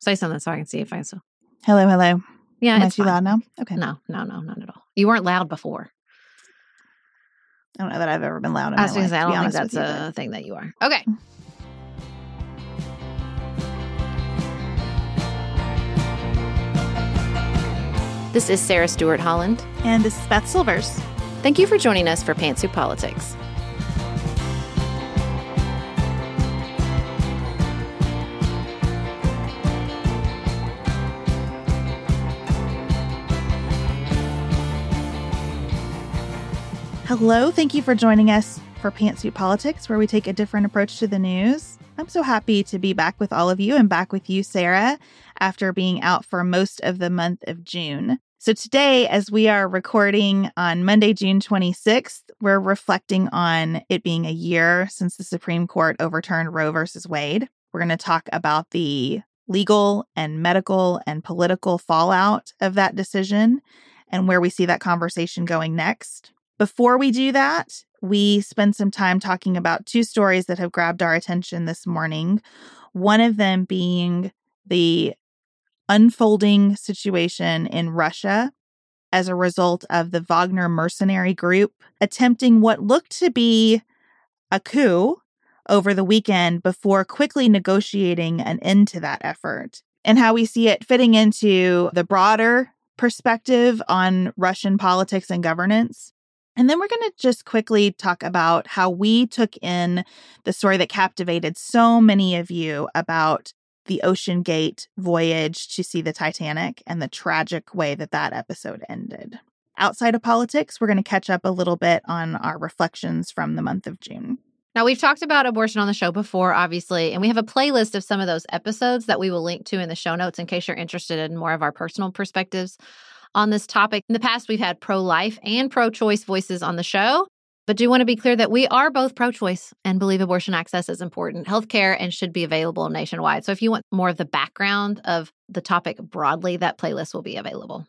Say something so I can see if I so. Hello, hello. Yeah, Am I it's too fine. loud now? Okay. No, no, no, not at all. You weren't loud before. I don't know that I've ever been loud in I my was gonna say, I be don't think honest that's with you, a thing that you are. Okay. Mm. This is Sarah Stewart Holland. And this is Beth Silvers. Thank you for joining us for Pantsuit Politics. Hello, thank you for joining us for Pantsuit Politics, where we take a different approach to the news. I'm so happy to be back with all of you and back with you, Sarah, after being out for most of the month of June. So, today, as we are recording on Monday, June 26th, we're reflecting on it being a year since the Supreme Court overturned Roe versus Wade. We're going to talk about the legal and medical and political fallout of that decision and where we see that conversation going next. Before we do that, we spend some time talking about two stories that have grabbed our attention this morning. One of them being the unfolding situation in Russia as a result of the Wagner mercenary group attempting what looked to be a coup over the weekend before quickly negotiating an end to that effort, and how we see it fitting into the broader perspective on Russian politics and governance. And then we're going to just quickly talk about how we took in the story that captivated so many of you about the OceanGate voyage to see the Titanic and the tragic way that that episode ended. Outside of politics, we're going to catch up a little bit on our reflections from the month of June. Now, we've talked about abortion on the show before, obviously, and we have a playlist of some of those episodes that we will link to in the show notes in case you're interested in more of our personal perspectives on this topic. In the past, we've had pro life and pro choice voices on the show, but do want to be clear that we are both pro choice and believe abortion access is important healthcare and should be available nationwide. So if you want more of the background of the topic broadly, that playlist will be available.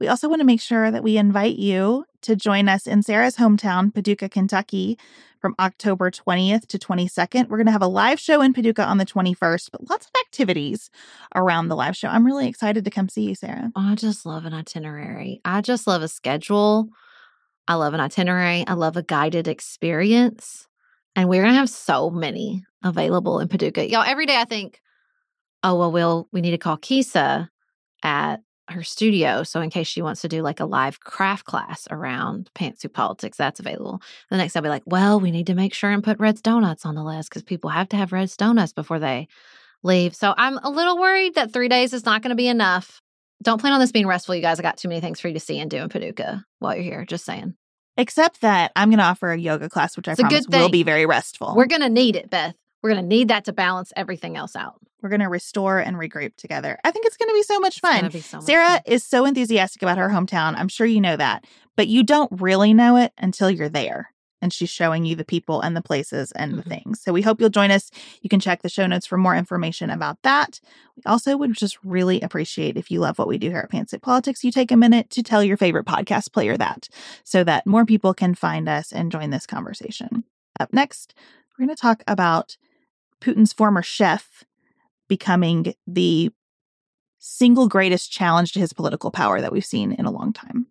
We also want to make sure that we invite you to join us in Sarah's hometown, Paducah, Kentucky, from October 20th to 22nd. We're going to have a live show in Paducah on the 21st, but lots of activities around the live show. I'm really excited to come see you, Sarah. I just love an itinerary. I just love a schedule. I love an itinerary. I love a guided experience. And we're going to have so many available in Paducah. Y'all, every day I think, oh, well, we'll, we need to call Kisa at her studio. So in case she wants to do like a live craft class around pantsuit politics, that's available. The next I'll be like, well, we need to make sure and put Red's Donuts on the list because people have to have Red's Donuts before they leave. So I'm a little worried that three days is not going to be enough. Don't plan on this being restful, you guys. I got too many things for you to see and do in Paducah while you're here. Just saying. Except that I'm going to offer a yoga class, which I It's a promise will be very restful. We're going to need it, Beth. We're going to need that to balance everything else out. We're going to restore and regroup together. I think it's going to be so much It's fun. so much Sarah fun. is so enthusiastic about her hometown. I'm sure you know that, but you don't really know it until you're there. And she's showing you the people and the places and the Mhm. things. So we hope you'll join us. You can check the show notes for more information about that. We also would just really appreciate if you love what we do here at Pantsuit Politics, you take a minute to tell your favorite podcast player that so that more people can find us and join this conversation. Up next, we're going to talk about Putin's former chef becoming the single greatest challenge to his political power that we've seen in a long time.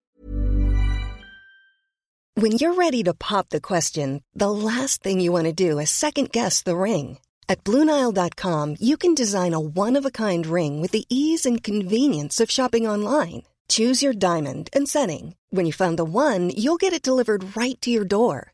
When you're ready to pop the question, the last thing you want to do is second guess the ring. At Bluenile.com, you can design a one of a kind ring with the ease and convenience of shopping online. Choose your diamond and setting. When you find the one, you'll get it delivered right to your door.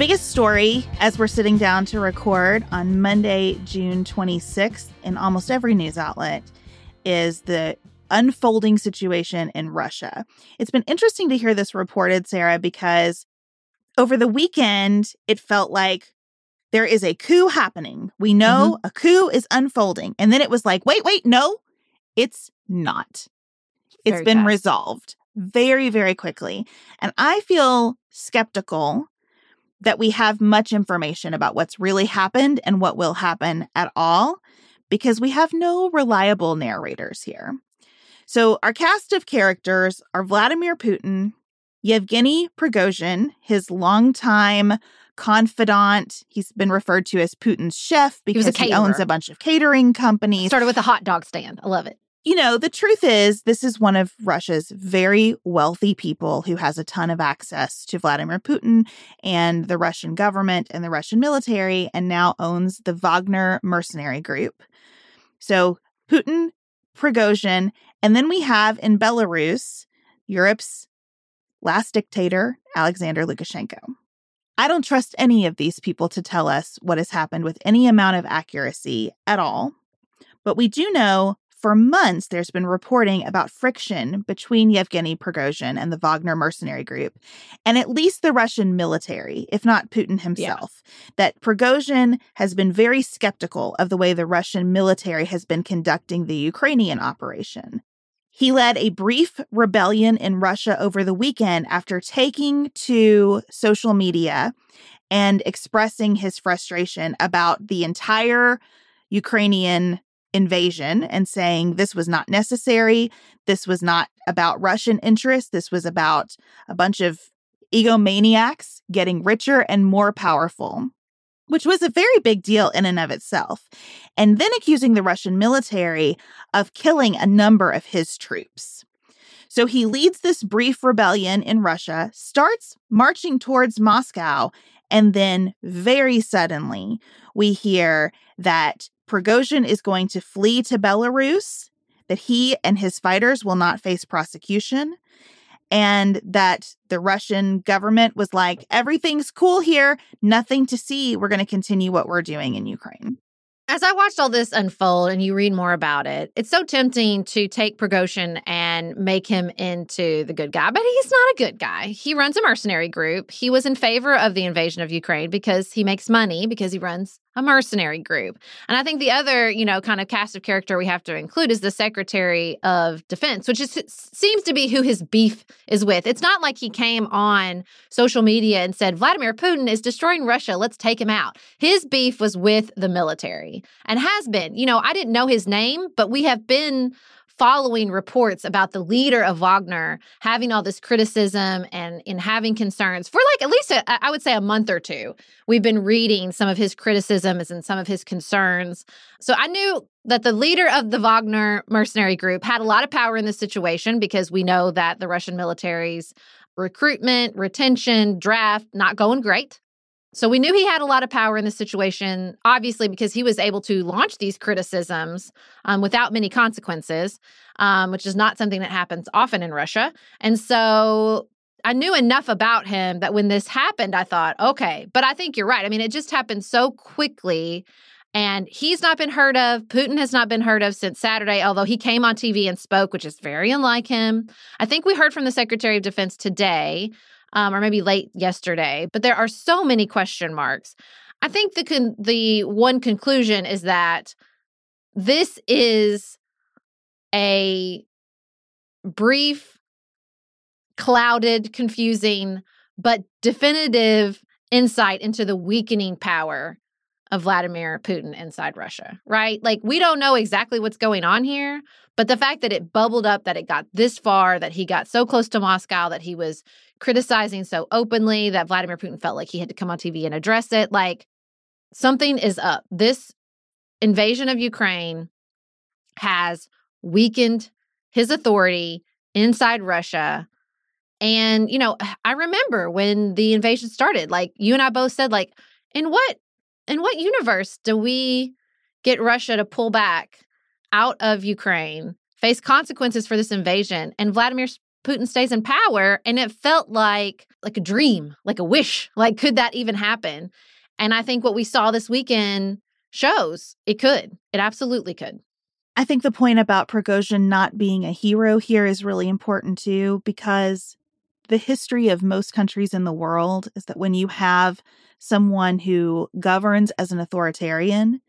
Biggest story as we're sitting down to record on Monday, June 26th, in almost every news outlet is the unfolding situation in Russia. It's been interesting to hear this reported, Sarah, because over the weekend, it felt like there is a coup happening. We know mm-hmm. a coup is unfolding. And then it was like, wait, wait, no, it's not. It's very been fast. resolved very, very quickly. And I feel skeptical that we have much information about what's really happened and what will happen at all because we have no reliable narrators here. So, our cast of characters are Vladimir Putin, Yevgeny Prigozhin, his longtime confidant. He's been referred to as Putin's chef because he, he owns a bunch of catering companies. Started with a hot dog stand. I love it you know, the truth is, this is one of Russia's very wealthy people who has a ton of access to Vladimir Putin and the Russian government and the Russian military, and now owns the Wagner mercenary group. So, Putin, Prigozhin, and then we have in Belarus, Europe's last dictator, Alexander Lukashenko. I don't trust any of these people to tell us what has happened with any amount of accuracy at all. But we do know for months, there's been reporting about friction between Yevgeny Prigozhin and the Wagner mercenary group, and at least the Russian military, if not Putin himself, yeah. that Prigozhin has been very skeptical of the way the Russian military has been conducting the Ukrainian operation. He led a brief rebellion in Russia over the weekend after taking to social media and expressing his frustration about the entire Ukrainian invasion and saying this was not necessary. This was not about Russian interests. This was about a bunch of egomaniacs getting richer and more powerful, which was a very big deal in and of itself. And then accusing the Russian military of killing a number of his troops. So he leads this brief rebellion in Russia, starts marching towards Moscow, and then very suddenly we hear that Prigozhin is going to flee to Belarus, that he and his fighters will not face prosecution, and that the Russian government was like, everything's cool here, nothing to see. We're going to continue what we're doing in Ukraine. As I watched all this unfold and you read more about it, it's so tempting to take Prigozhin and make him into the good guy, but he's not a good guy. He runs a mercenary group. He was in favor of the invasion of Ukraine because he makes money because he runs a mercenary group. And I think the other, you know, kind of cast of character we have to include is the Secretary of Defense, which is seems to be who his beef is with. It's not like he came on social media and said Vladimir Putin is destroying Russia, let's take him out. His beef was with the military and has been. You know, I didn't know his name, but we have been following reports about the leader of Wagner having all this criticism and in having concerns for like at least a, I would say a month or two. We've been reading some of his criticisms and some of his concerns. So I knew that the leader of the Wagner mercenary group had a lot of power in this situation because we know that the Russian military's recruitment, retention, draft not going great. So we knew he had a lot of power in the situation, obviously, because he was able to launch these criticisms um, without many consequences, um, which is not something that happens often in Russia. And so I knew enough about him that when this happened, I thought, okay, but I think you're right. I mean, it just happened so quickly. And he's not been heard of. Putin has not been heard of since Saturday, although he came on TV and spoke, which is very unlike him. I think we heard from the Secretary of Defense today, um, or maybe late yesterday, but there are so many question marks. I think the con- the one conclusion is that this is a brief, clouded, confusing, but definitive insight into the weakening power of Vladimir Putin inside Russia, right? Like, we don't know exactly what's going on here, but the fact that it bubbled up, that it got this far, that he got so close to Moscow, that he was criticizing so openly, that Vladimir Putin felt like he had to come on TV and address it, like, something is up. This invasion of Ukraine has weakened his authority inside Russia. And, you know, I remember when the invasion started, like you and I both said, like, in what in what universe do we get Russia to pull back out of Ukraine, face consequences for this invasion, and Vladimir Putin stays in power? And it felt like like a dream, like a wish. Like, could that even happen? And I think what we saw this weekend shows it could. It absolutely could. I think the point about Prigozhin not being a hero here is really important too, because the history of most countries in the world is that when you have someone who governs as an authoritarian,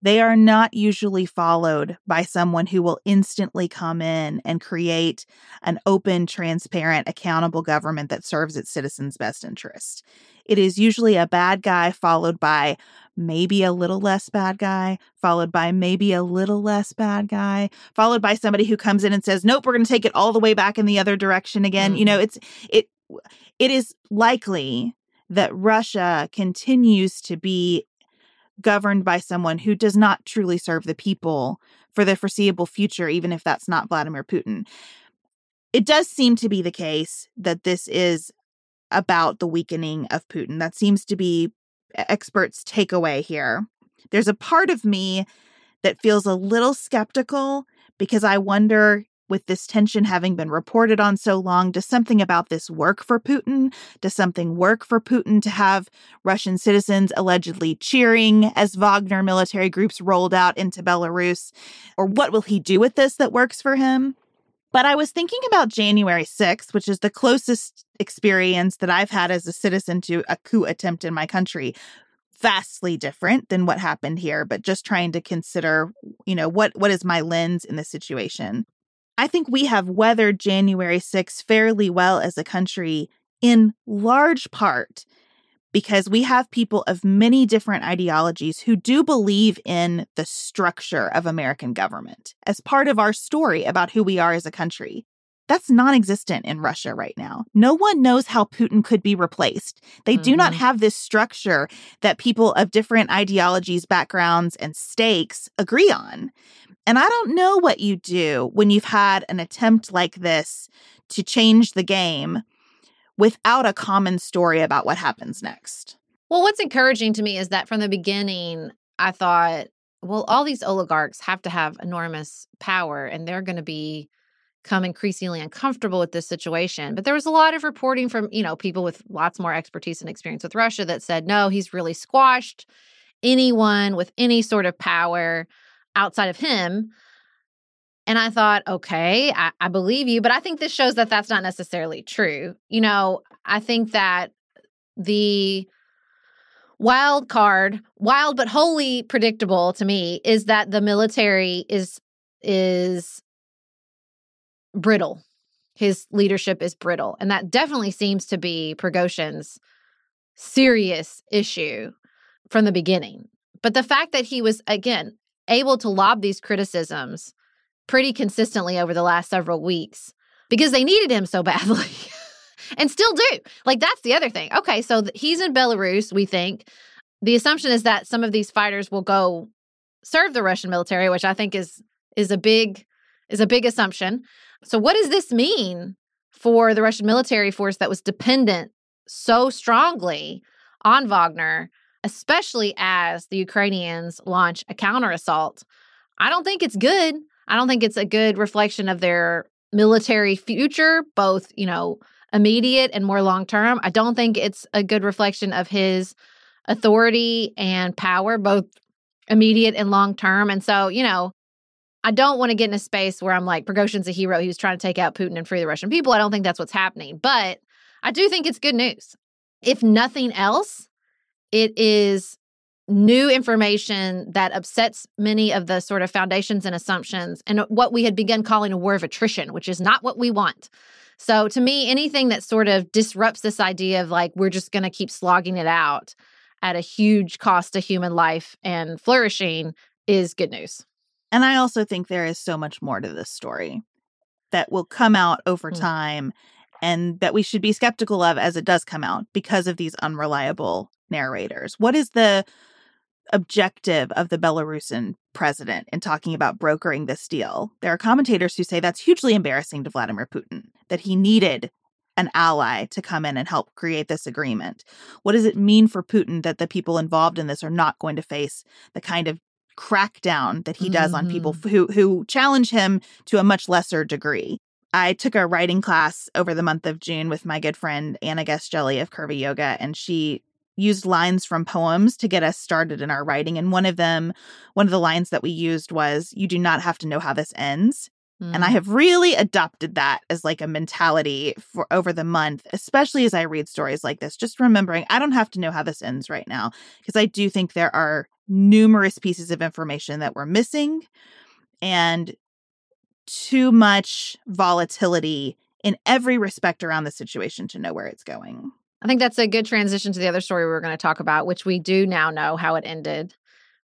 they are not usually followed by someone who will instantly come in and create an open, transparent, accountable government that serves its citizens' best interest. It is usually a bad guy followed by maybe a little less bad guy, followed by maybe a little less bad guy, followed by somebody who comes in and says, "Nope, we're going to take it all the way back in the other direction again." Mm-hmm. You know, it's it it is likely that Russia continues to be governed by someone who does not truly serve the people for the foreseeable future, even if that's not Vladimir Putin. It does seem to be the case that this is about the weakening of Putin. That seems to be experts' takeaway here. There's a part of me that feels a little skeptical because I wonder with this tension having been reported on so long, does something about this work for Putin? Does something work for Putin to have Russian citizens allegedly cheering as Wagner military groups rolled out into Belarus? Or what will he do with this that works for him? But I was thinking about January 6th, which is the closest experience that I've had as a citizen to a coup attempt in my country vastly different than what happened here but just trying to consider you know what what is my lens in this situation I think we have weathered January 6th fairly well as a country in large part because we have people of many different ideologies who do believe in the structure of American government as part of our story about who we are as a country. That's non existent in Russia right now. No one knows how Putin could be replaced. They mm-hmm. do not mm-hmm. have this structure that people of different ideologies, backgrounds, and stakes agree on. And I don't know what you do when you've had an attempt like this to change the game without a common story about what happens next. Well, what's encouraging to me is that from the beginning, I thought, well, all these oligarchs have to have enormous power and they're going to be come increasingly uncomfortable with this situation. But there was a lot of reporting from, you know, people with lots more expertise and experience with Russia that said, no, he's really squashed anyone with any sort of power outside of him. And I thought, okay, I, I, believe you, but I think this shows that that's not necessarily true. You know, I think that the wild card, wild but wholly predictable to me, is that the military is is brittle. His leadership is brittle, and that definitely seems to be Prigozhin's serious issue from the beginning. But the fact that he was again able to lob these criticisms pretty consistently over the last several weeks because they needed him so badly and still do. Like, that's the other thing. Okay, so he's in Belarus, we think. The assumption is that some of these fighters will go serve the Russian military, which I think is is a big is a big assumption. So what does this mean for the Russian military force that was dependent so strongly on Wagner especially as the Ukrainians launch a counterassault. I don't think it's good. I don't think it's a good reflection of their military future, both, you know, immediate and more long term. I don't think it's a good reflection of his authority and power, both immediate and long term. And so, you know, I don't want to get in a space where I'm like, Prigozhin's a hero. He was trying to take out Putin and free the Russian people. I don't think that's what's happening. But I do think it's good news. If nothing else, it is new information that upsets many of the sort of foundations and assumptions and what we had begun calling a war of attrition, which is not what we want. So, to me, anything that sort of disrupts this idea of like we're just going to keep slogging it out at a huge cost to human life and flourishing is good news. And I also think there is so much more to this story that will come out over mm. time and that we should be skeptical of as it does come out because of these unreliable narrators. What is the objective of the Belarusian president in talking about brokering this deal? There are commentators who say that's hugely embarrassing to Vladimir Putin, that he needed an ally to come in and help create this agreement. What does it mean for Putin that the people involved in this are not going to face the kind of crackdown that he does mm-hmm. on people mm-hmm. who who challenge him to a much lesser degree? I took a writing class over the month of June with my good friend Anna Guest-Jelley of Curvy Yoga, and she used lines from poems to get us started in our writing. And one of them, one of the lines that we used was, You do not have to know how this ends. Mm. And I mm. have really adopted that as like a mentality for over the month, especially as I read stories like this, just remembering I don't have to know how this ends right now. Because I do think there are numerous pieces of information that we're missing and too much volatility in every respect around the situation to know where it's going. I think that's a good transition to the other story we are going to talk about, which we do now know how it ended,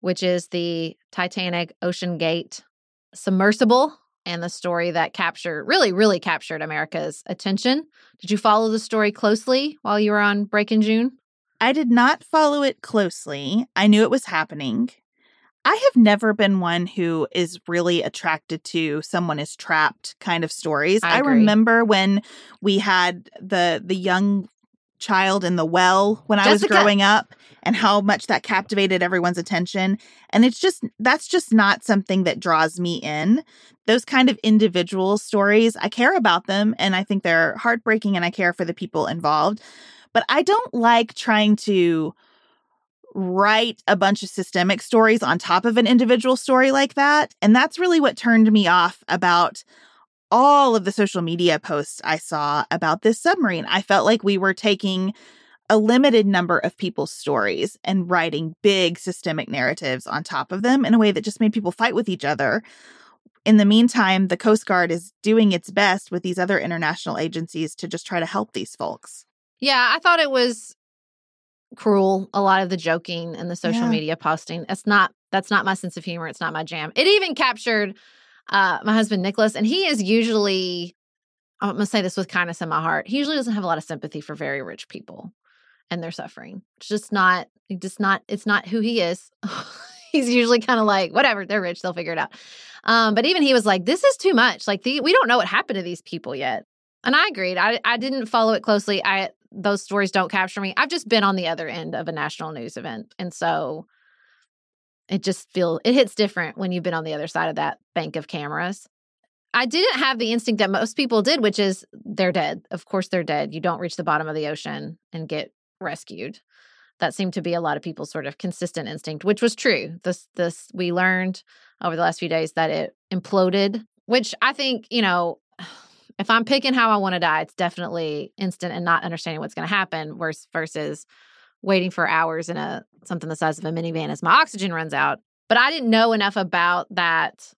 which is the Titanic OceanGate submersible and the story that captured, really, really captured America's attention. Did you follow the story closely while you were on break in June? I did not follow it closely. I knew it was happening. I have never been one who is really attracted to someone is trapped kind of stories. I, I remember when we had the the young child in the well when Jessica. I was growing up and how much that captivated everyone's attention. And it's just, that's just not something that draws me in. Those kind of individual stories, I care about them and I think they're heartbreaking and I care for the people involved. But I don't like trying to write a bunch of systemic stories on top of an individual story like that. And that's really what turned me off about all of the social media posts I saw about this submarine. I felt like we were taking a limited number of people's stories and writing big systemic narratives on top of them in a way that just made people fight with each other. In the meantime, the Coast Guard is doing its best with these other international agencies to just try to help these folks. Yeah, I thought it was cruel a lot of the joking and the social yeah. media posting. It's not that's not my sense of humor, it's not my jam. It even captured uh, my husband Nicholas, and he is usually, I'm to say this with kindness in my heart, he usually doesn't have a lot of sympathy for very rich people and their suffering. It's just not, just not, it's not who he is. He's usually kind of like, whatever, they're rich, they'll figure it out. Um, but even he was like, this is too much. Like, the, we don't know what happened to these people yet. And I agreed. I, I didn't follow it closely. I those stories don't capture me. I've just been on the other end of a national news event. And so it just feel it hits different when you've been on the other side of that bank of cameras. I didn't have the instinct that most people did, which is they're dead. Of course they're dead. You don't reach the bottom of the ocean and get rescued. That seemed to be a lot of people's sort of consistent instinct, which was true. This this we learned over the last few days that it imploded, which I think, you know, if I'm picking how I want to die, it's definitely instant and not understanding what's going to happen versus versus waiting for hours in a something the size of a minivan as my oxygen runs out. But I didn't know enough about that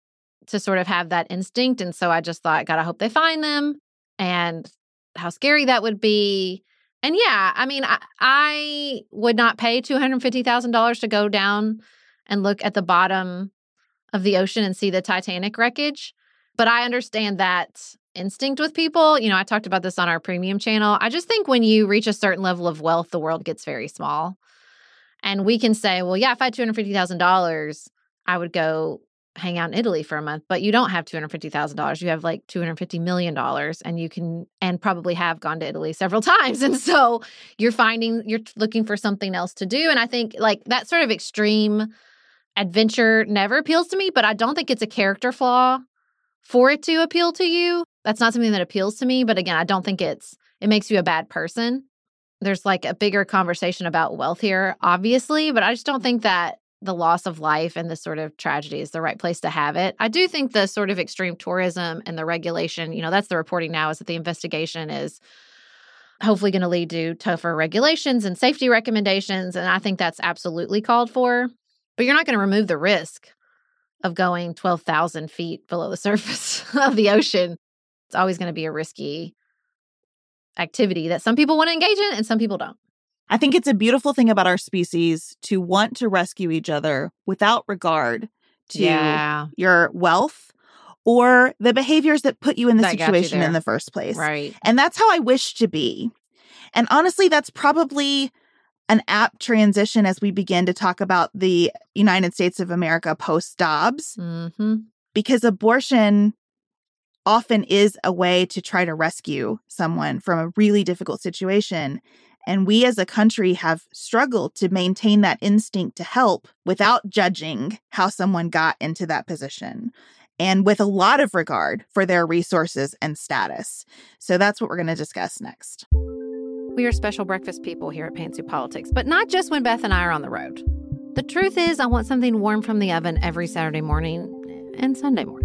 to sort of have that instinct. And so I just thought, God, I hope they find them and how scary that would be. And yeah, I mean, I, I would not pay $250,000 to go down and look at the bottom of the ocean and see the Titanic wreckage. But I understand that instinct with people. You know, I talked about this on our premium channel. I just think when you reach a certain level of wealth, the world gets very small. And we can say, well, yeah, if I had $250,000, I would go hang out in Italy for a month, but you don't have $250,000. You have like $250 million and you can, and probably have gone to Italy several times. And so you're finding, you're looking for something else to do. And I think like that sort of extreme adventure never appeals to me, but I don't think it's a character flaw for it to appeal to you. That's not something that appeals to me. But again, I don't think it's, it makes you a bad person. There's like a bigger conversation about wealth here, obviously, but I just don't think that the loss of life and this sort of tragedy is the right place to have it. I do think the sort of extreme tourism and the regulation, you know, that's the reporting now is that the investigation is hopefully going to lead to tougher regulations and safety recommendations. And I think that's absolutely called for. But you're not going to remove the risk of going 12,000 feet below the surface of the ocean. It's always going to be a risky activity that some people want to engage in and some people don't. I think it's a beautiful thing about our species to want to rescue each other without regard to Yeah. your wealth or the behaviors that put you in the That situation in the first place. Right. And that's how I wish to be. And honestly, that's probably an apt transition as we begin to talk about the United States of America post Dobbs, hmm because abortion often is a way to try to rescue someone from a really difficult situation. And we as a country have struggled to maintain that instinct to help without judging how someone got into that position and with a lot of regard for their resources and status. So that's what we're going to discuss next. We are special breakfast people here at Pantsuit Politics, but not just when Beth and I are on the road. The truth is, I want something warm from the oven every Saturday morning and Sunday morning.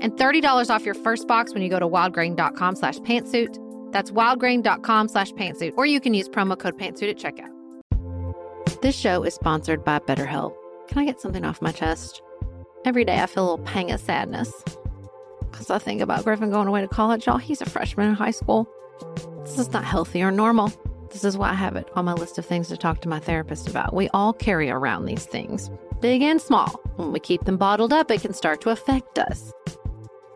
and $30 off your first box when you go to wildgrain.com slash pantsuit. That's wildgrain.com slash pantsuit, or you can use promo code pantsuit at checkout. This show is sponsored by BetterHelp. Can I get something off my chest? Every day I feel a little pang of sadness because I think about Griffin going away to college. Y'all, he's a freshman in high school. This is not healthy or normal. This is why I have it on my list of things to talk to my therapist about. We all carry around these things, big and small. When we keep them bottled up, it can start to affect us.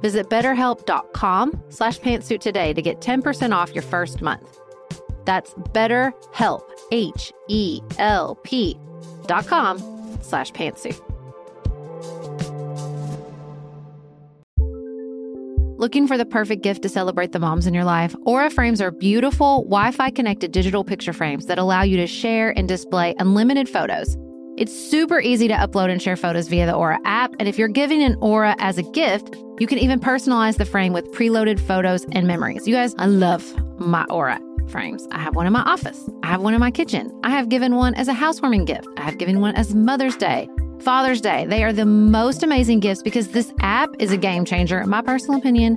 Visit betterhelp.com slash pantsuit today to get 10% off your first month. That's betterhelp, H-E-L-P dot com slash pantsuit. Looking for the perfect gift to celebrate the moms in your life? Aura frames are beautiful, Wi Fi connected digital picture frames that allow you to share and display unlimited photos. It's super easy to upload and share photos via the Aura app. And if you're giving an Aura as a gift, you can even personalize the frame with preloaded photos and memories. You guys, I love my Aura frames. I have one in my office, I have one in my kitchen. I have given one as a housewarming gift, I have given one as Mother's Day. Father's Day. They are the most amazing gifts because this app is a game changer, in my personal opinion,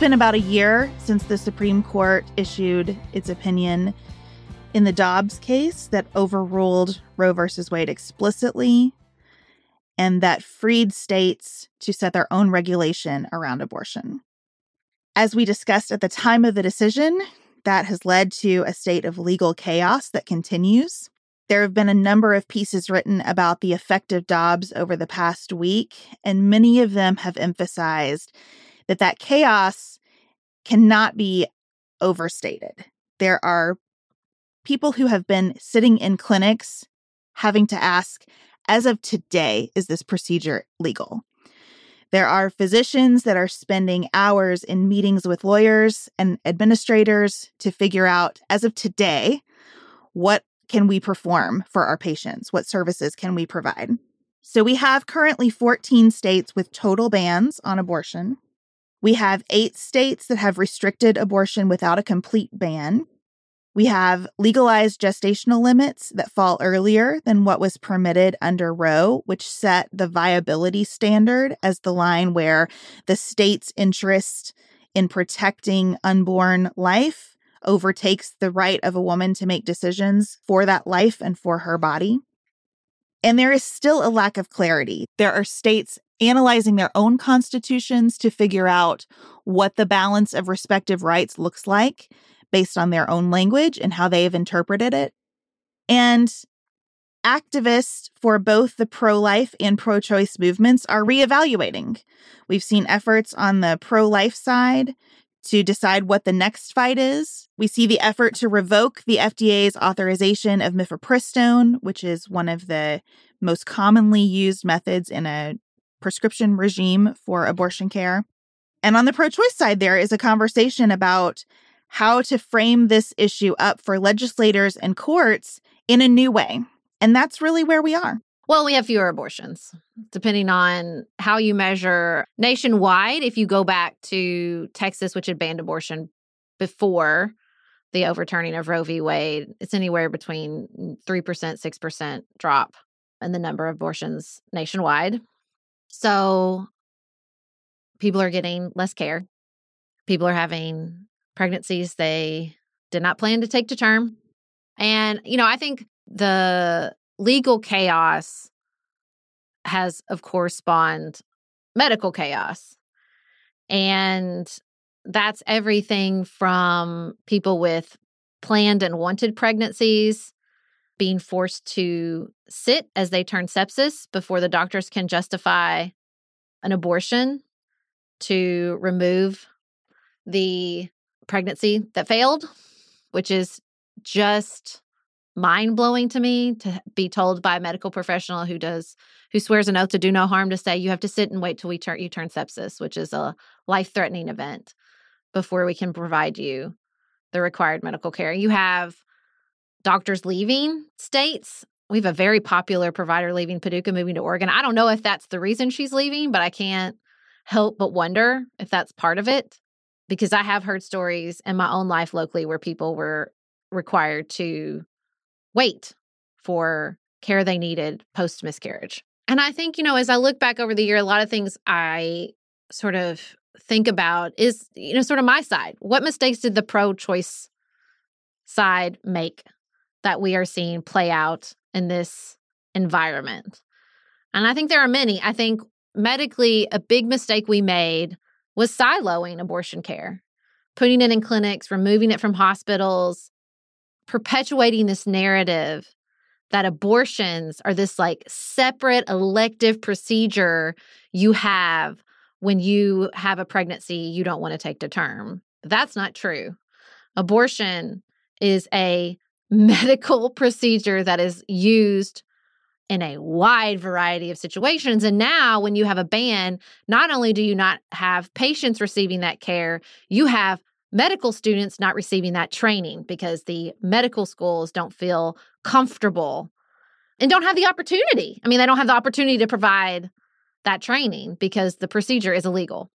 Been about a year since the Supreme Court issued its opinion in the Dobbs case that overruled Roe versus Wade explicitly and that freed states to set their own regulation around abortion. As we discussed at the time of the decision, that has led to a state of legal chaos that continues. There have been a number of pieces written about the effect of Dobbs over the past week, and many of them have emphasized that that chaos cannot be overstated. There are people who have been sitting in clinics having to ask, as of today, is this procedure legal? There are physicians that are spending hours in meetings with lawyers and administrators to figure out, as of today, what can we perform for our patients? What services can we provide? So we have currently 14 states with total bans on abortion. We have eight states that have restricted abortion without a complete ban. We have legalized gestational limits that fall earlier than what was permitted under Roe, which set the viability standard as the line where the state's interest in protecting unborn life overtakes the right of a woman to make decisions for that life and for her body. And there is still a lack of clarity. There are states analyzing their own constitutions to figure out what the balance of respective rights looks like based on their own language and how they have interpreted it. And activists for both the pro life and pro choice movements are reevaluating. We've seen efforts on the pro life side to decide what the next fight is. We see the effort to revoke the FDA's authorization of mifepristone, which is one of the most commonly used methods in a prescription regime for abortion care. And on the pro choice side, there is a conversation about how to frame this issue up for legislators and courts in a new way. And that's really where we are. Well, we have fewer abortions, depending on how you measure nationwide. If you go back to Texas, which had banned abortion before the overturning of Roe v. Wade, it's anywhere between 3%, 6% drop in the number of abortions nationwide. So people are getting less care. People are having pregnancies they did not plan to take to term. And, you know, I think the legal chaos has, of course, spawned medical chaos. And that's everything from people with planned and wanted pregnancies being forced to sit as they turn sepsis before the doctors can justify an abortion to remove the pregnancy that failed, which is just mind blowing to me to be told by a medical professional who does who swears an oath to do no harm to say you have to sit and wait till we turn you turn sepsis, which is a life threatening event, before we can provide you the required medical care. You have doctors leaving states. We have a very popular provider leaving Paducah, moving to Oregon. I don't know if that's the reason she's leaving, but I can't help but wonder if that's part of it because I have heard stories in my own life locally where people were required to wait for care they needed post miscarriage. And I think, you know, as I look back over the year, a lot of things I sort of think about is, you know, sort of my side. What mistakes did the pro choice side make that we are seeing play out in this environment? And I think there are many. I think medically, a big mistake we made was siloing abortion care, putting it in clinics, removing it from hospitals, perpetuating this narrative that abortions are this like separate elective procedure you have when you have a pregnancy you don't want to take to term. That's not true. Abortion is a medical procedure that is used in a wide variety of situations. And now, when you have a ban, not only do you not have patients receiving that care, you have medical students not receiving that training because the medical schools don't feel comfortable and don't have the opportunity. I mean, they don't have the opportunity to provide that training because the procedure is illegal.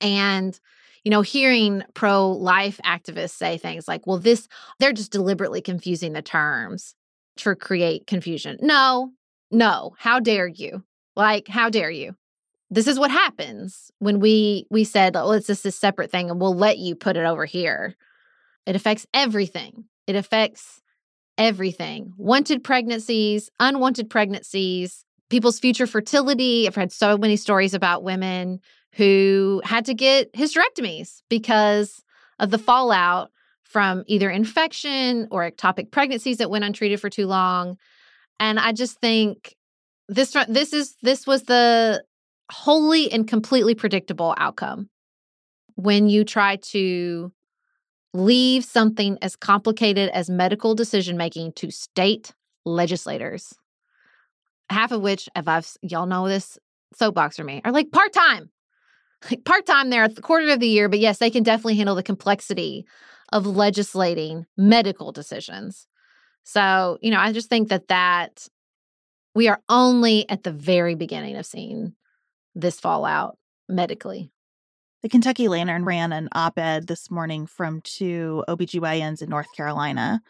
And you know, hearing pro life activists say things like, well, this, they're just deliberately confusing the terms to create confusion. No, no, how dare you? Like, how dare you? This is what happens when we we said, "Well, it's just a separate thing, and we'll let you put it over here." It affects everything. It affects everything: wanted pregnancies, unwanted pregnancies, people's future fertility. I've heard so many stories about women who had to get hysterectomies because of the fallout from either infection or ectopic pregnancies that went untreated for too long. And I just think this this is this was the wholly and completely predictable outcome when you try to leave something as complicated as medical decision making to state legislators half of which if i've y'all know this soapbox for me are like part-time like part-time they're a quarter of the year but yes they can definitely handle the complexity of legislating medical decisions so you know i just think that that we are only at the very beginning of seeing this fallout medically the Kentucky Lantern ran an op ed this morning from two OBGYNs in North Carolina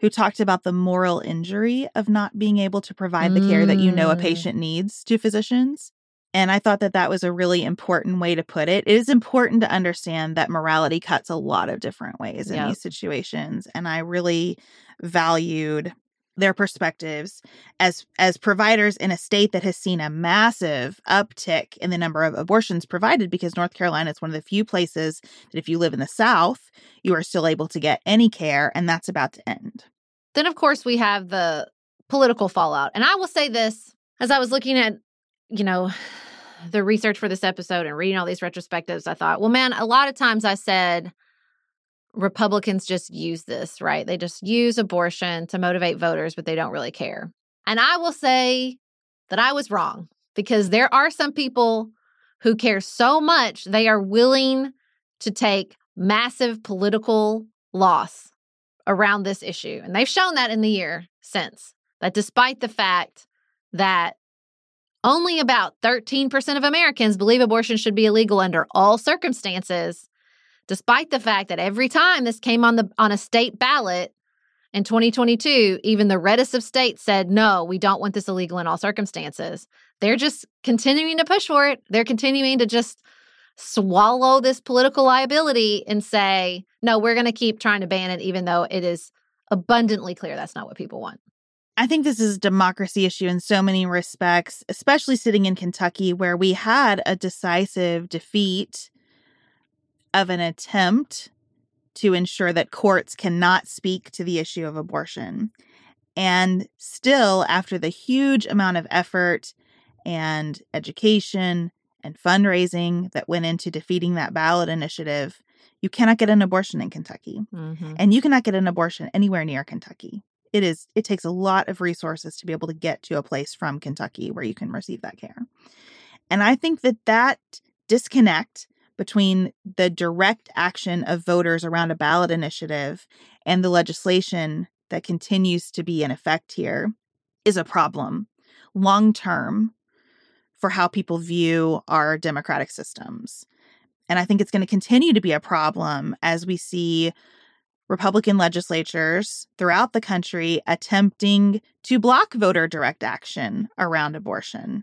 who talked about the moral injury of not being able to provide the care that you know a Mm. patient needs to physicians. And I thought that that was a really important way to put it. It is important to understand that morality cuts a lot of different ways in Yep. these situations. And I really valued their perspectives as as providers in a state that has seen a massive uptick in the number of abortions provided because North Carolina is one of the few places that if you live in the south you are still able to get any care and that's about to end. Then, of course, we have the political fallout. And I will say this as I was looking at, you know, the research for this episode and reading all these retrospectives, I thought, well, man, a lot of times I said Republicans just use this, right? They just use abortion to motivate voters, but they don't really care. And I will say that I was wrong because there are some people who care so much they are willing to take massive political loss around this issue. And they've shown that in the year since. That despite the fact that only about 13% of Americans believe abortion should be illegal under all circumstances, despite the fact that every time this came on the on a state ballot in 2022, even the reddest of states said, no, we don't want this illegal in all circumstances. They're just continuing to push for it. They're continuing to just swallow this political liability and say, no, we're going to keep trying to ban it, even though it is abundantly clear that's not what people want. I think this is a democracy issue in so many respects, especially sitting in Kentucky, where we had a decisive defeat of an attempt to ensure that courts cannot speak to the issue of abortion. And still, after the huge amount of effort and education and fundraising that went into defeating that ballot initiative, you cannot get an abortion in Kentucky Mm-hmm. and you cannot get an abortion anywhere near Kentucky. It is it takes a lot of resources to be able to get to a place from Kentucky where you can receive that care. And I think that that disconnect between the direct action of voters around a ballot initiative and the legislation that continues to be in effect here is a problem long term for how people view our democratic systems. And I think it's going to continue to be a problem as we see Republican legislatures throughout the country attempting to block voter direct action around abortion.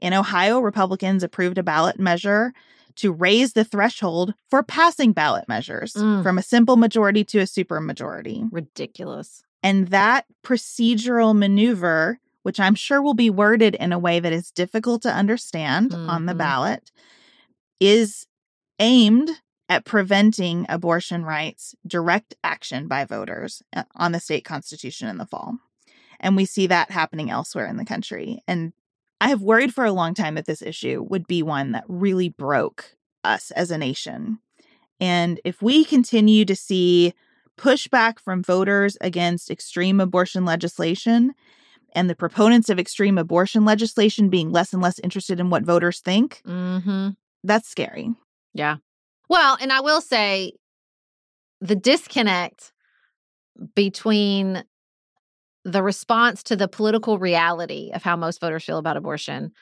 In Ohio, Republicans approved a ballot measure to raise the threshold for passing ballot measures Mm. from a simple majority to a supermajority. Ridiculous. And that procedural maneuver, which I'm sure will be worded in a way that is difficult to understand on the Mhm. ballot, is aimed at preventing abortion rights direct action by voters uh, on the state constitution in the fall. And we see that happening elsewhere in the country. And I have worried for a long time that this issue would be one that really broke us as a nation. And if we continue to see pushback from voters against extreme abortion legislation and the proponents of extreme abortion legislation being less and less interested in what voters think, Mm-hmm. that's scary. Yeah. Well, and I will say the disconnect between the response to the political reality of how most voters feel about abortion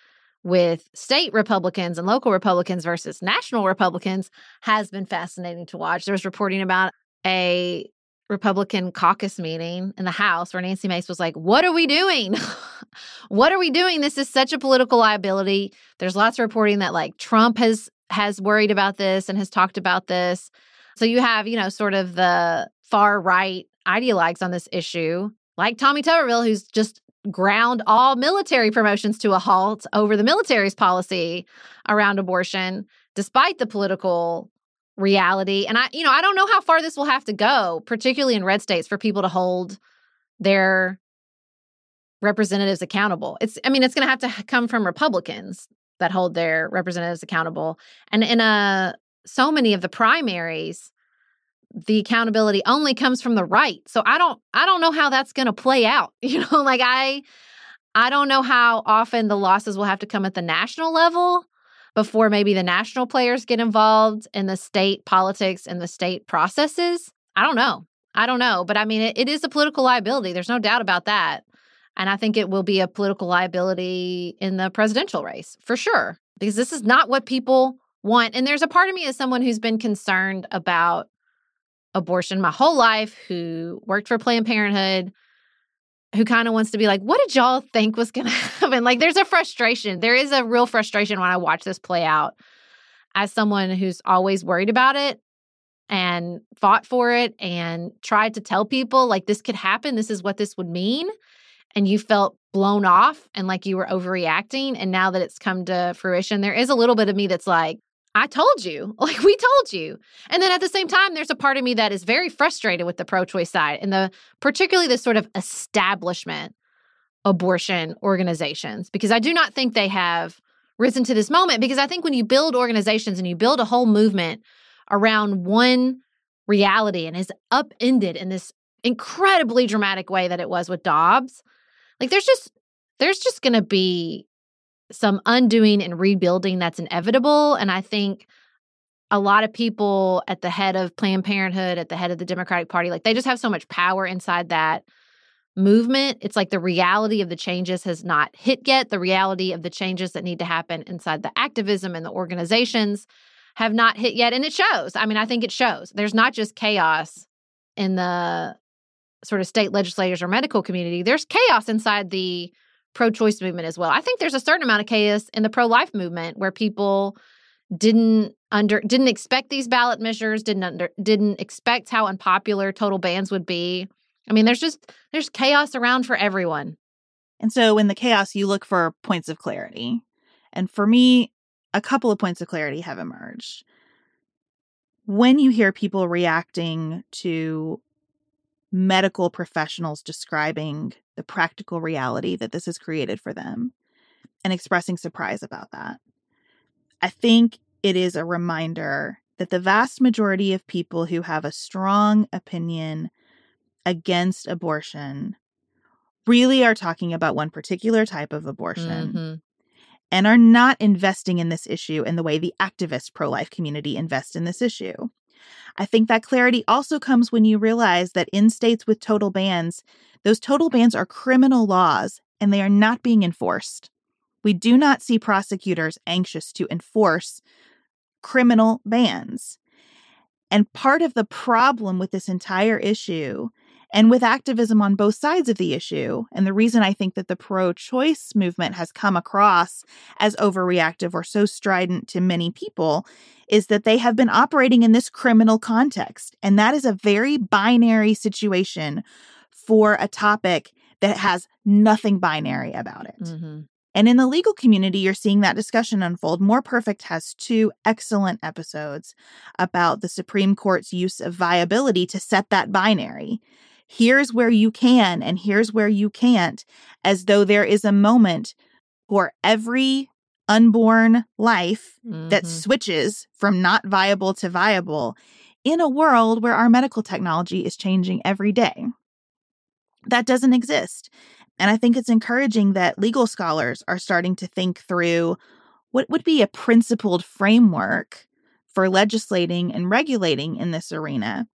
with state Republicans and local Republicans versus national Republicans has been fascinating to watch. There was reporting about a Republican caucus meeting in the House where Nancy Mace was like, What are we doing? what are we doing? This is such a political liability. There's lots of reporting that like Trump has has worried about this and has talked about this. So you have, you know, sort of the far right ideologues on this issue, like Tommy Tuberville, who's just ground all military promotions to a halt over the military's policy around abortion, despite the political reality. And I, you know, I don't know how far this will have to go, particularly in red states, for people to hold their representatives accountable. It's, I mean, it's going to have to come from Republicans that hold their representatives accountable. And in a so many of the primaries, the accountability only comes from the right. So I don't I don't know how that's going to play out. You know, like I I don't know how often the losses will have to come at the national level before maybe the national players get involved in the state politics and the state processes. I don't know. I don't know, but I mean it, it is a political liability. There's no doubt about that. And I think it will be a political liability in the presidential race for sure, because this is not what people want. And there's a part of me as someone who's been concerned about abortion my whole life, who worked for Planned Parenthood, who kind of wants to be like, what did y'all think was going to happen? Like, there's a frustration. There is a real frustration when I watch this play out as someone who's always worried about it and fought for it and tried to tell people, like, this could happen. This is what this would mean. And you felt blown off and like you were overreacting. And now that it's come to fruition, there is a little bit of me that's like, I told you, like we told you. And then at the same time, there's a part of me that is very frustrated with the pro choice side and the particularly the sort of establishment abortion organizations, because I do not think they have risen to this moment. Because I think when you build organizations and you build a whole movement around one reality and is upended in this incredibly dramatic way that it was with Dobbs, like there's just there's just going to be some undoing and rebuilding that's inevitable. And I think a lot of people at the head of Planned Parenthood, at the head of the Democratic Party, like they just have so much power inside that movement. It's like the reality of the changes has not hit yet. The reality of the changes that need to happen inside the activism and the organizations have not hit yet. And it shows. I mean, I think it shows. There's not just chaos in the sort of state legislators or medical community, there's chaos inside the pro choice movement as well. I think there's a certain amount of chaos in the pro life movement where people didn't under didn't expect these ballot measures, didn't under didn't expect how unpopular total bans would be. I mean, there's just there's chaos around for everyone. And so in the chaos you look for points of clarity. And for me, a couple of points of clarity have emerged. When you hear people reacting to medical professionals describing the practical reality that this has created for them and expressing surprise about that. I think it is a reminder that the vast majority of people who have a strong opinion against abortion really are talking about one particular type of abortion mm-hmm. and are not investing in this issue in the way the activist pro life community invest in this issue. I think that clarity also comes when you realize that in states with total bans, those total bans are criminal laws and they are not being enforced. We do not see prosecutors anxious to enforce criminal bans. And part of the problem with this entire issue and with activism on both sides of the issue, and the reason I think that the pro choice movement has come across as overreactive or so strident to many people, is that they have been operating in this criminal context. And that is a very binary situation for a topic that has nothing binary about it. Mm-hmm. And in the legal community, you're seeing that discussion unfold. More Perfect has two excellent episodes about the Supreme Court's use of viability to set that binary here's where you can and here's where you can't, as though there is a moment for every unborn life mm-hmm. that switches from not viable to viable in a world where our medical technology is changing every day. That doesn't exist. And I think it's encouraging that legal scholars are starting to think through what would be a principled framework for legislating and regulating in this arena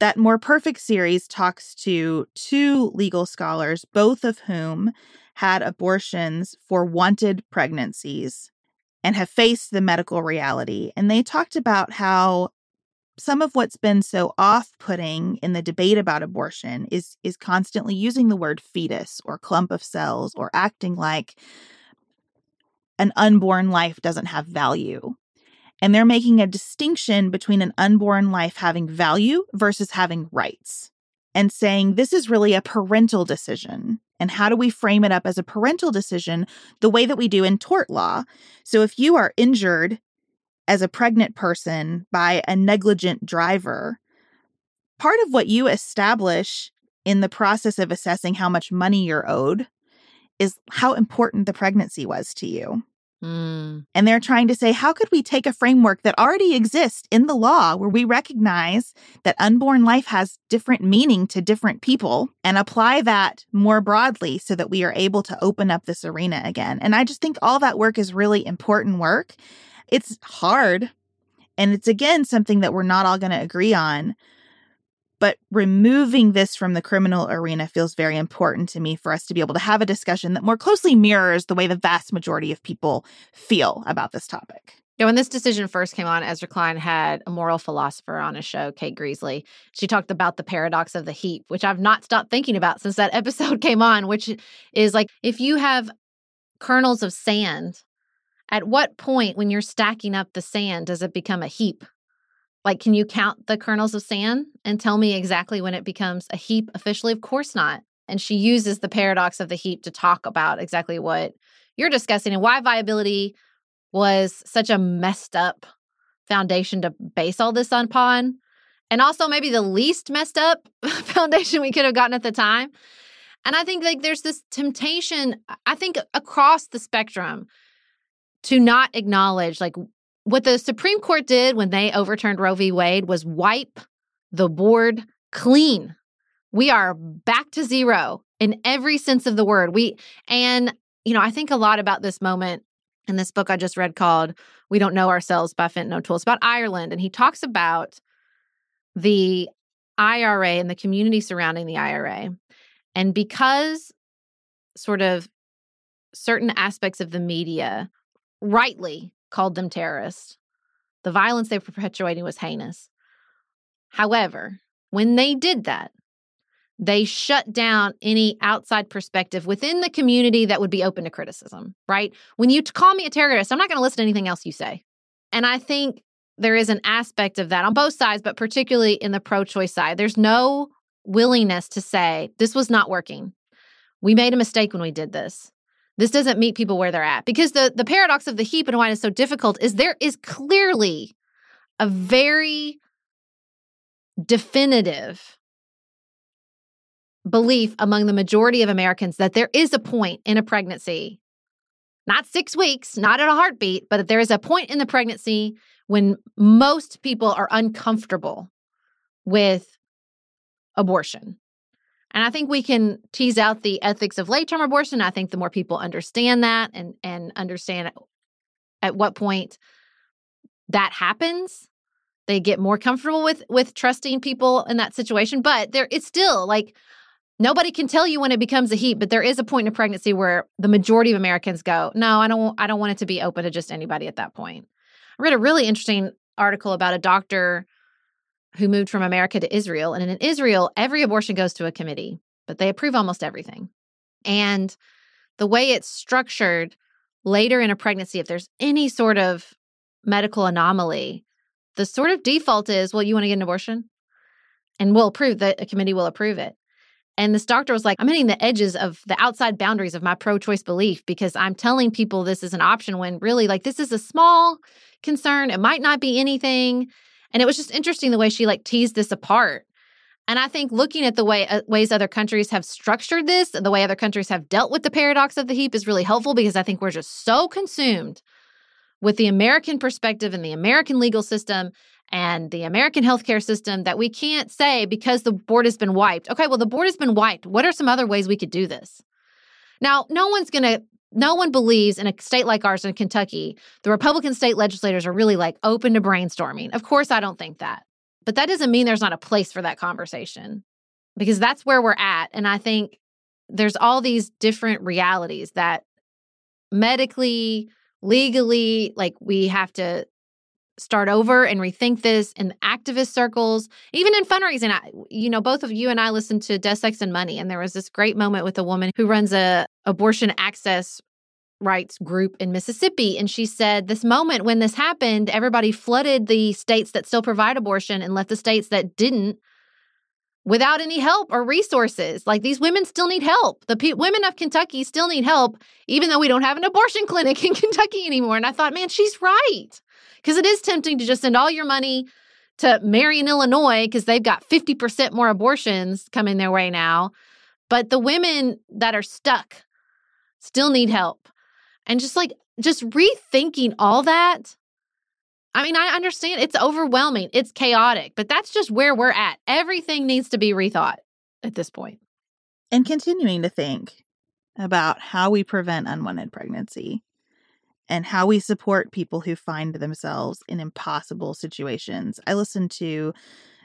that More Perfect series talks to two legal scholars, both of whom had abortions for wanted pregnancies and have faced the medical reality. And they talked about how some of what's been so off-putting in the debate about abortion is is constantly using the word fetus or clump of cells or acting like an unborn life doesn't have value and they're making a distinction between an unborn life having value versus having rights and saying this is really a parental decision. And how do we frame it up as a parental decision the way that we do in tort law? So if you are injured as a pregnant person by a negligent driver, part of what you establish in the process of assessing how much money you're owed is how important the pregnancy was to you. Mm. And they're trying to say, how could we take a framework that already exists in the law where we recognize that unborn life has different meaning to different people and apply that more broadly so that we are able to open up this arena again? And I just think all that work is really important work. It's hard. And it's again something that we're not all going to agree on. But removing this from the criminal arena feels very important to me for us to be able to have a discussion that more closely mirrors the way the vast majority of people feel about this topic. Yeah, when this decision first came on, Ezra Klein had a moral philosopher on his show, Kate Greasley. She talked about the paradox of the heap, which I've not stopped thinking about since that episode came on, which is like if you have kernels of sand, at what point when you're stacking up the sand does it become a heap? Like, can you count the kernels of sand and tell me exactly when it becomes a heap officially? Of course not. And she uses the paradox of the heap to talk about exactly what you're discussing and why viability was such a messed up foundation to base all this upon. And also maybe the least messed up foundation we could have gotten at the time. And I think like there's this temptation, I think across the spectrum to not acknowledge like what the Supreme Court did when they overturned Roe v. Wade was wipe the board clean. We are back to zero in every sense of the word. We and you know, I think a lot about this moment in this book I just read called We Don't Know Ourselves by Fintan O'Toole. It's about Ireland and he talks about the IRA and the community surrounding the IRA. And because sort of certain aspects of the media rightly called them terrorists. The violence they were perpetuating was heinous. However, when they did that, they shut down any outside perspective within the community that would be open to criticism, right? When you call me a terrorist, I'm not going to listen to anything else you say. And I think there is an aspect of that on both sides, but particularly in the pro choice side. There's no willingness to say, this was not working. We made a mistake when we did this. This doesn't meet people where they're at because the the paradox of the heap and why it's so difficult is there is clearly a very definitive belief among the majority of Americans that there is a point in a pregnancy, not six weeks, not at a heartbeat, but that there is a point in the pregnancy when most people are uncomfortable with abortion. And I think we can tease out the ethics of late term abortion. I think the more people understand that and, and understand at what point that happens, they get more comfortable with with trusting people in that situation. But there it's still like nobody can tell you when it becomes a heap, but there is a point in pregnancy where the majority of Americans go, No, I don't I don't want it to be open to just anybody at that point. I read a really interesting article about a doctor who moved from America to Israel. And in Israel, every abortion goes to a committee, but they approve almost everything. And the way it's structured later in a pregnancy, if there's any sort of medical anomaly, the sort of default is, well, you want to get an abortion? And we'll approve that a committee will approve it. And this doctor was like, I'm hitting the edges of the outside boundaries of my pro choice belief because I'm telling people this is an option when really, like, this is a small concern. It might not be anything. And it was just interesting the way she like teased this apart. And I think looking at the way uh, ways other countries have structured this the way other countries have dealt with the paradox of the heap is really helpful because I think we're just so consumed with the American perspective and the American legal system and the American healthcare system that we can't say because the board has been wiped. Okay, well the board has been wiped. What are some other ways we could do this? Now, no one's going to no one believes in a state like ours in Kentucky, the Republican state legislators are really like open to brainstorming. Of course, I don't think that. But that doesn't mean there's not a place for that conversation because that's where we're at. And I think there's all these different realities that medically, legally, like we have to start over and rethink this in activist circles, even in fundraising. I, you know, both of you and I listened to Death, Sex, and Money, and there was this great moment with a woman who runs a abortion access rights group in Mississippi. And she said, This moment when this happened, everybody flooded the states that still provide abortion and left the states that didn't without any help or resources. Like these women still need help. The pe- women of Kentucky still need help, even though we don't have an abortion clinic in Kentucky anymore. And I thought, man, she's right. Because it is tempting to just send all your money to Marion, Illinois, because they've got 50% more abortions coming their way now. But the women that are stuck still need help. And just like, just rethinking all that. I mean, I understand it's overwhelming, it's chaotic, but that's just where we're at. Everything needs to be rethought at this point. And continuing to think about how we prevent unwanted pregnancy and how we support people who find themselves in impossible situations. I listened to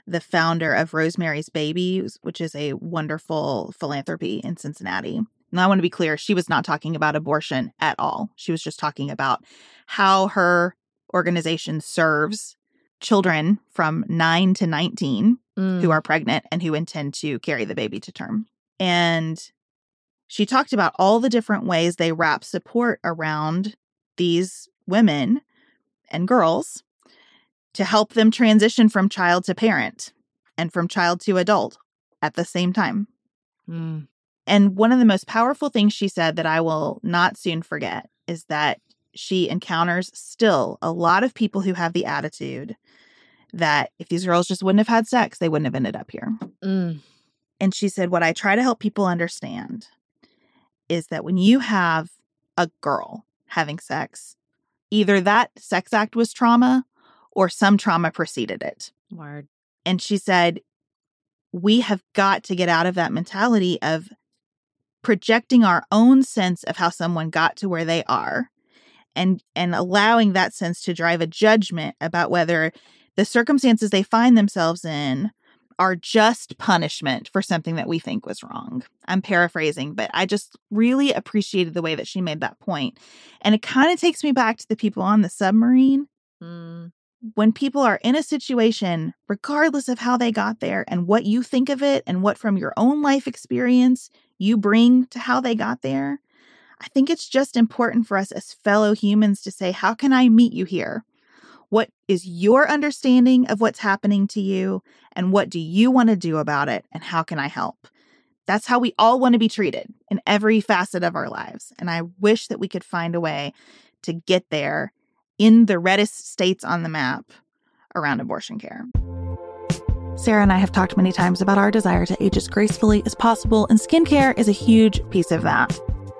the founder of Rosemary's Baby, which is a wonderful philanthropy in Cincinnati. And I want to be clear, she was not talking about abortion at all. She was just talking about how her organization serves children from 9 to 19 Mm. who are pregnant and who intend to carry the baby to term. And she talked about all the different ways they wrap support around these women and girls to help them transition from child to parent and from child to adult at the same time. Mm. And one of the most powerful things she said that I will not soon forget is that she encounters still a lot of people who have the attitude that if these girls just wouldn't have had sex, they wouldn't have ended up here. Mm. And she said, What I try to help people understand is that when you have a girl having sex, either that sex act was trauma or some trauma preceded it. Word. And she said, We have got to get out of that mentality of projecting our own sense of how someone got to where they are and and allowing that sense to drive a judgment about whether the circumstances they find themselves in are just punishment for something that we think was wrong. I'm paraphrasing, but I just really appreciated the way that she made that point. And it kind of takes me back to the people on the submarine Mm. when people are in a situation, regardless of how they got there and what you think of it and what from your own life experience you bring to how they got there, I think it's just important for us as fellow humans to say, How can I meet you here? What is your understanding of what's happening to you? And what do you want to do about it? And how can I help? That's how we all want to be treated in every facet of our lives. And I wish that we could find a way to get there in the reddest states on the map around abortion care. Sarah and I have talked many times about our desire to age as gracefully as possible, and skincare is a huge piece of that.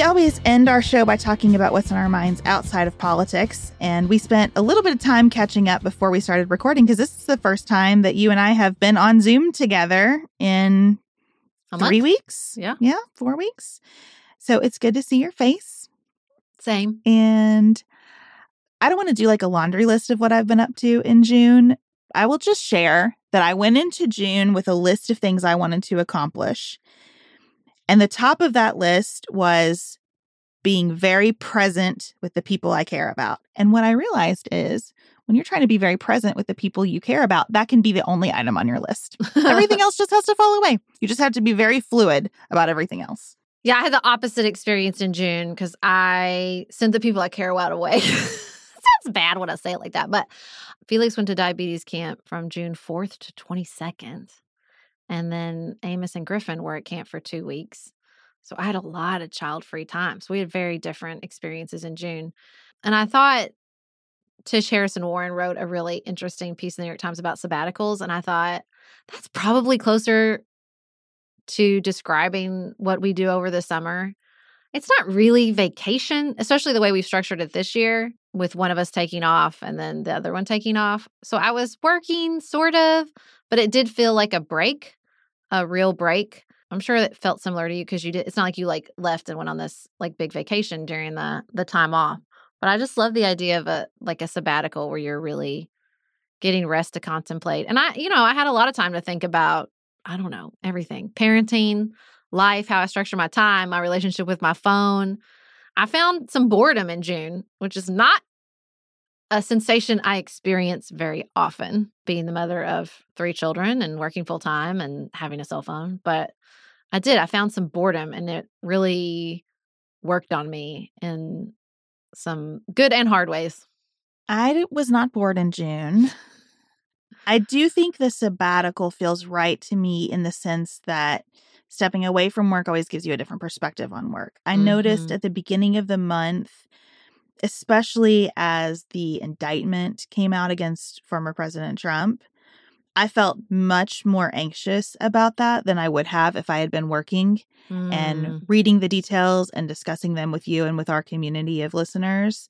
We always end our show by talking about what's on our minds outside of politics. And we spent a little bit of time catching up before we started recording because this is the first time that you and I have been on Zoom together in A three month? weeks. Yeah. Yeah, four weeks. So it's good to see your face. Same. And I don't want to do like a laundry list of what I've been up to in June. I will just share that I went into June with a list of things I wanted to accomplish. And the top of that list was being very present with the people I care about. And what I realized is when you're trying to be very present with the people you care about, that can be the only item on your list. Everything else just has to fall away. You just have to be very fluid about everything else. Yeah, I had the opposite experience in June because I sent the people I care about away. Sounds bad when I say it like that, but Felix went to diabetes camp from June 4th to 22nd. And then Amos and Griffin were at camp for two weeks. So I had a lot of child free time. So we had very different experiences in June. And I thought Tish Harrison Warren wrote a really interesting piece in the New York Times about sabbaticals. And I thought that's probably closer to describing what we do over the summer. It's not really vacation, especially the way we've structured it this year with one of us taking off and then the other one taking off. So I was working sort of, but it did feel like a break, a real break. I'm sure it felt similar to you because you did it's not like you like left and went on this like big vacation during the the time off. But I just love the idea of a like a sabbatical where you're really getting rest to contemplate. And I, you know, I had a lot of time to think about I don't know, everything parenting, life, how I structure my time, my relationship with my phone. I found some boredom in June, which is not a sensation I experience very often, being the mother of three children and working full time and having a cell phone. But I did, I found some boredom and it really worked on me in some good and hard ways. I was not bored in June. I do think the sabbatical feels right to me in the sense that stepping away from work always gives you a different perspective on work. I noticed Mhm. at the beginning of the month, especially as the indictment came out against former President Trump, I felt much more anxious about that than I would have if I had been working Mm. and reading the details and discussing them with you and with our community of listeners.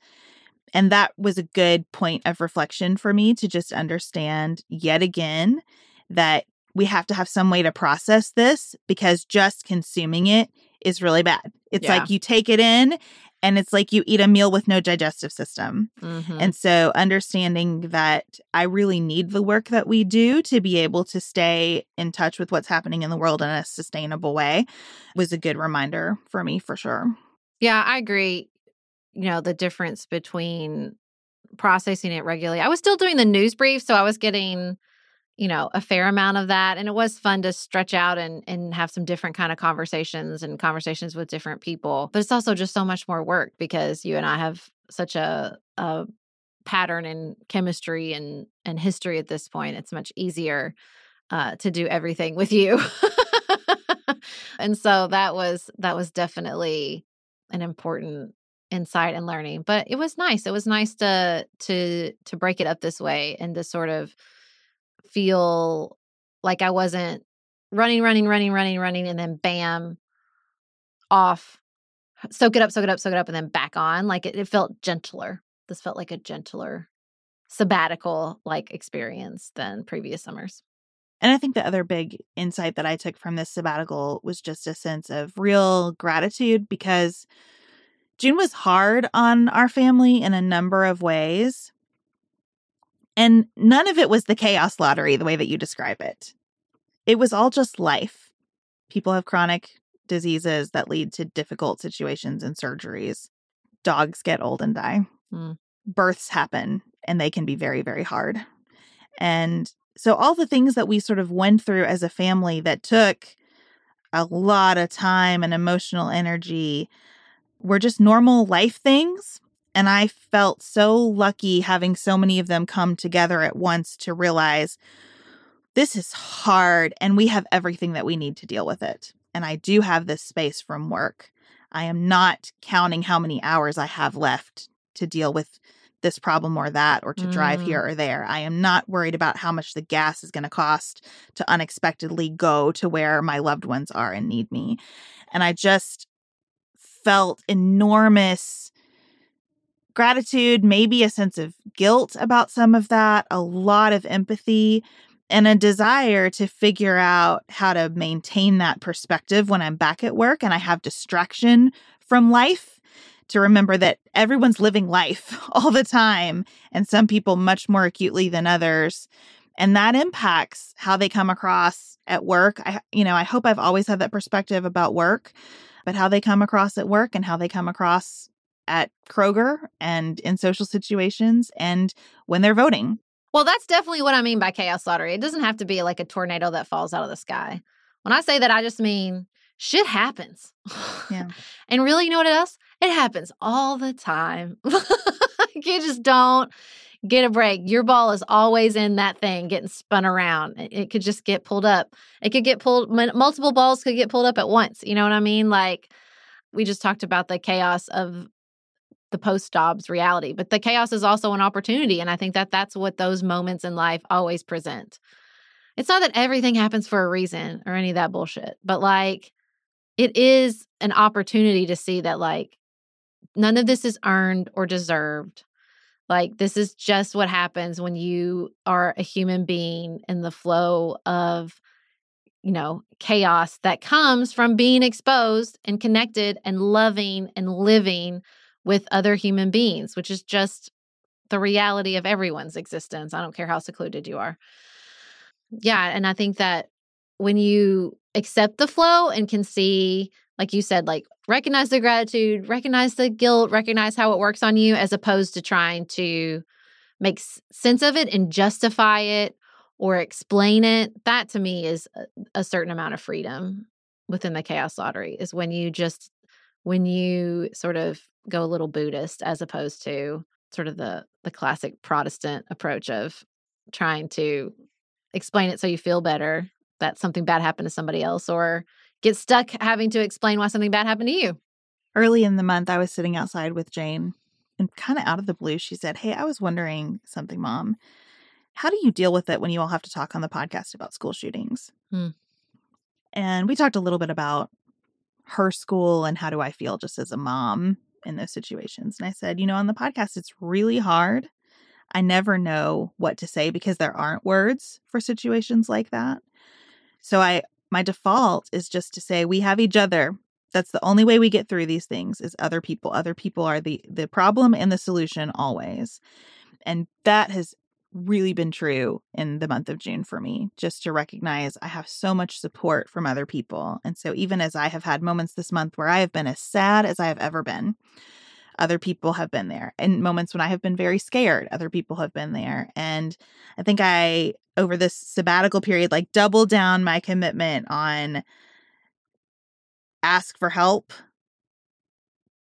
And that was a good point of reflection for me to just understand yet again that we have to have some way to process this because just consuming it is really bad. It's Yeah. like you take it in and it's like you eat a meal with no digestive system. Mhm. And so understanding that I really need the work that we do to be able to stay in touch with what's happening in the world in a sustainable way was a good reminder for me for sure. Yeah, I agree. You know, the difference between processing it regularly. I was still doing the news brief, so I was getting, you know, a fair amount of that. And it was fun to stretch out and and have some different kind of conversations and conversations with different people. But it's also just so much more work because you and I have such a a pattern in chemistry and and history at this point. It's much easier uh, to do everything with you. and so that was that was definitely an important insight and learning but it was nice it was nice to to to break it up this way and to sort of feel like i wasn't running running running running running and then bam off soak it up, soak it up, soak it up, and then back on. Like it, it felt gentler. This felt like a gentler sabbatical like experience than previous summers. And I think the other big insight that I took from this sabbatical was just a sense of real gratitude because June was hard on our family in a number of ways. And none of it was the chaos lottery, the way that you describe it. It was all just life. People have chronic diseases that lead to difficult situations and surgeries. Dogs get old and die. Mm. Births happen, and they can be very, very hard. And so, all the things that we sort of went through as a family that took a lot of time and emotional energy were just normal life things. And I felt so lucky having so many of them come together at once to realize this is hard and we have everything that we need to deal with it. And I do have this space from work. I am not counting how many hours I have left to deal with this problem or that or to mm. drive here or there. I am not worried about how much the gas is going to cost to unexpectedly go to where my loved ones are and need me. And I just felt enormous gratitude, maybe a sense of guilt about some of that, a lot of empathy, and a desire to figure out how to maintain that perspective when I'm back at work and I have distraction from life. To remember that everyone's living life all the time, and some people much more acutely than others. And that impacts how they come across at work. I, you know, I hope I've always had that perspective about work, but how they come across at work and how they come across at Kroger and in social situations and when they're voting. Well, that's definitely what I mean by chaos lottery. It doesn't have to be like a tornado that falls out of the sky. When I say that, I just mean shit happens. Yeah. and really, you know what else? It happens all the time. you just don't get a break. Your ball is always in that thing getting spun around. It, could just get pulled up. It could get pulled, multiple balls could get pulled up at once. You know what I mean? Like we just talked about the chaos of the post Dobbs reality. But the chaos is also an opportunity. And I think that that's what those moments in life always present. It's not that everything happens for a reason or any of that bullshit, but like it is an opportunity to see that like none of this is earned or deserved. Like this is just what happens when you are a human being in the flow of you know, chaos that comes from being exposed and connected and loving and living with other human beings, which is just the reality of everyone's existence. I don't care how secluded you are. Yeah. And I think that when you accept the flow and can see, like you said, like recognize the gratitude, recognize the guilt, recognize how it works on you, as opposed to trying to make sense of it and justify it or explain it, that to me is a, certain amount of freedom within the chaos lottery, is when you just when you sort of go a little Buddhist as opposed to sort of the the classic Protestant approach of trying to explain it so you feel better that something bad happened to somebody else or get stuck having to explain why something bad happened to you. Early in the month, I was sitting outside with Jane and kind of out of the blue, she said, Hey, I was wondering something, mom. How do you deal with it when you all have to talk on the podcast about school shootings? Hmm. And we talked a little bit about her school and how do I feel just as a mom in those situations. And I said, you know, on the podcast, it's really hard. I never know what to say because there aren't words for situations like that. So I my default is just to say we have each other. That's the only way we get through these things is other people. Other people are the the problem and the solution always. And that has really been true in the month of June for me, just to recognize I have so much support from other people. And so, even as I have had moments this month where I have been as sad as I have ever been, other people have been there. And moments when I have been very scared, other people have been there. And I think I, over this sabbatical period, like doubled down my commitment on ask for help,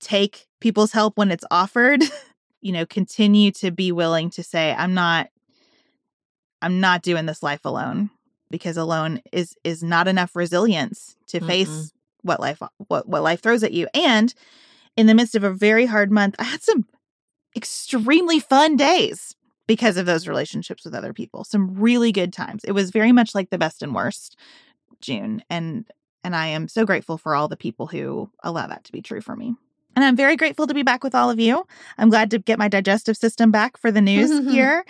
take people's help when it's offered. you know, continue to be willing to say, I'm not I'm not doing this life alone because alone is is not enough resilience to mm face what life what what life throws at you. And in the midst of a very hard month, I had some extremely fun days because of those relationships with other people. Some really good times. It was very much like the best and worst June and and I am so grateful for all the people who allow that to be true for me. And I'm very grateful to be back with all of you. I'm glad to get my digestive system back for the news here.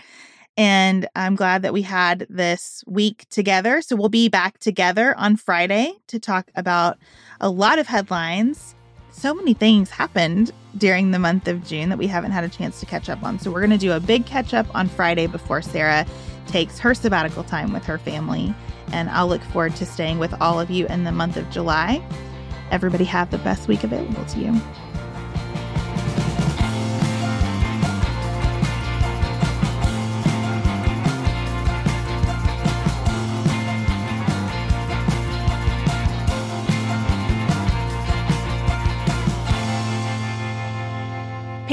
And I'm glad that we had this week together. So we'll be back together on Friday to talk about a lot of headlines. So many things happened during the month of June that we haven't had a chance to catch up on. So we're going to do a big catch up on Friday before Sarah takes her sabbatical time with her family. And I'll look forward to staying with all of you in the month of July. Everybody have the best week available to you.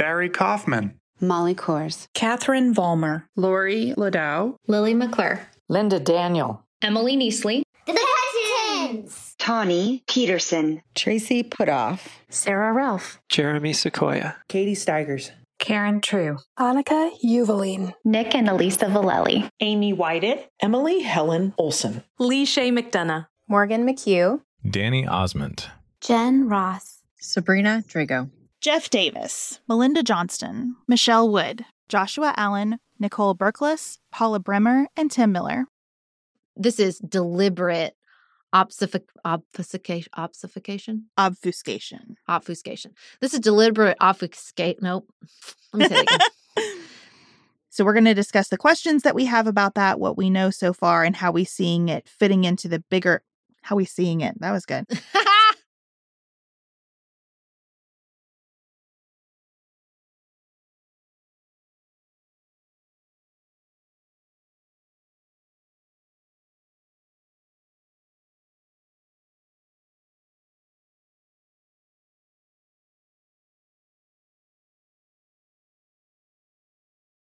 Barry Kaufman, Molly Kors, Catherine Vollmer, Lori Ladow, Lily McClure, Linda Daniel, Emily Neasley, The Hutchins, Tawny Peterson, Tracy Putoff, Sarah Ralph, Jeremy Sequoia, Katie Steigers, Karen True, Annika Uvaline, Nick and Elisa Valelli, Amy Whited, Emily Helen Olson, Lee Shay McDonough, Morgan McHugh, Danny Osmond, Jen Ross, Sabrina Drago. Jeff Davis, Melinda Johnston, Michelle Wood, Joshua Allen, Nicole Berkless, Paula Bremer, and Tim Miller. This is deliberate obfuscation. Obfuscation. Obfuscation. Obfuscation. This is deliberate obfuscate. Nope. Let me say it again. so we're going to discuss the questions that we have about that, what we know so far, and how we seeing it fitting into the bigger. How we seeing it? That was good.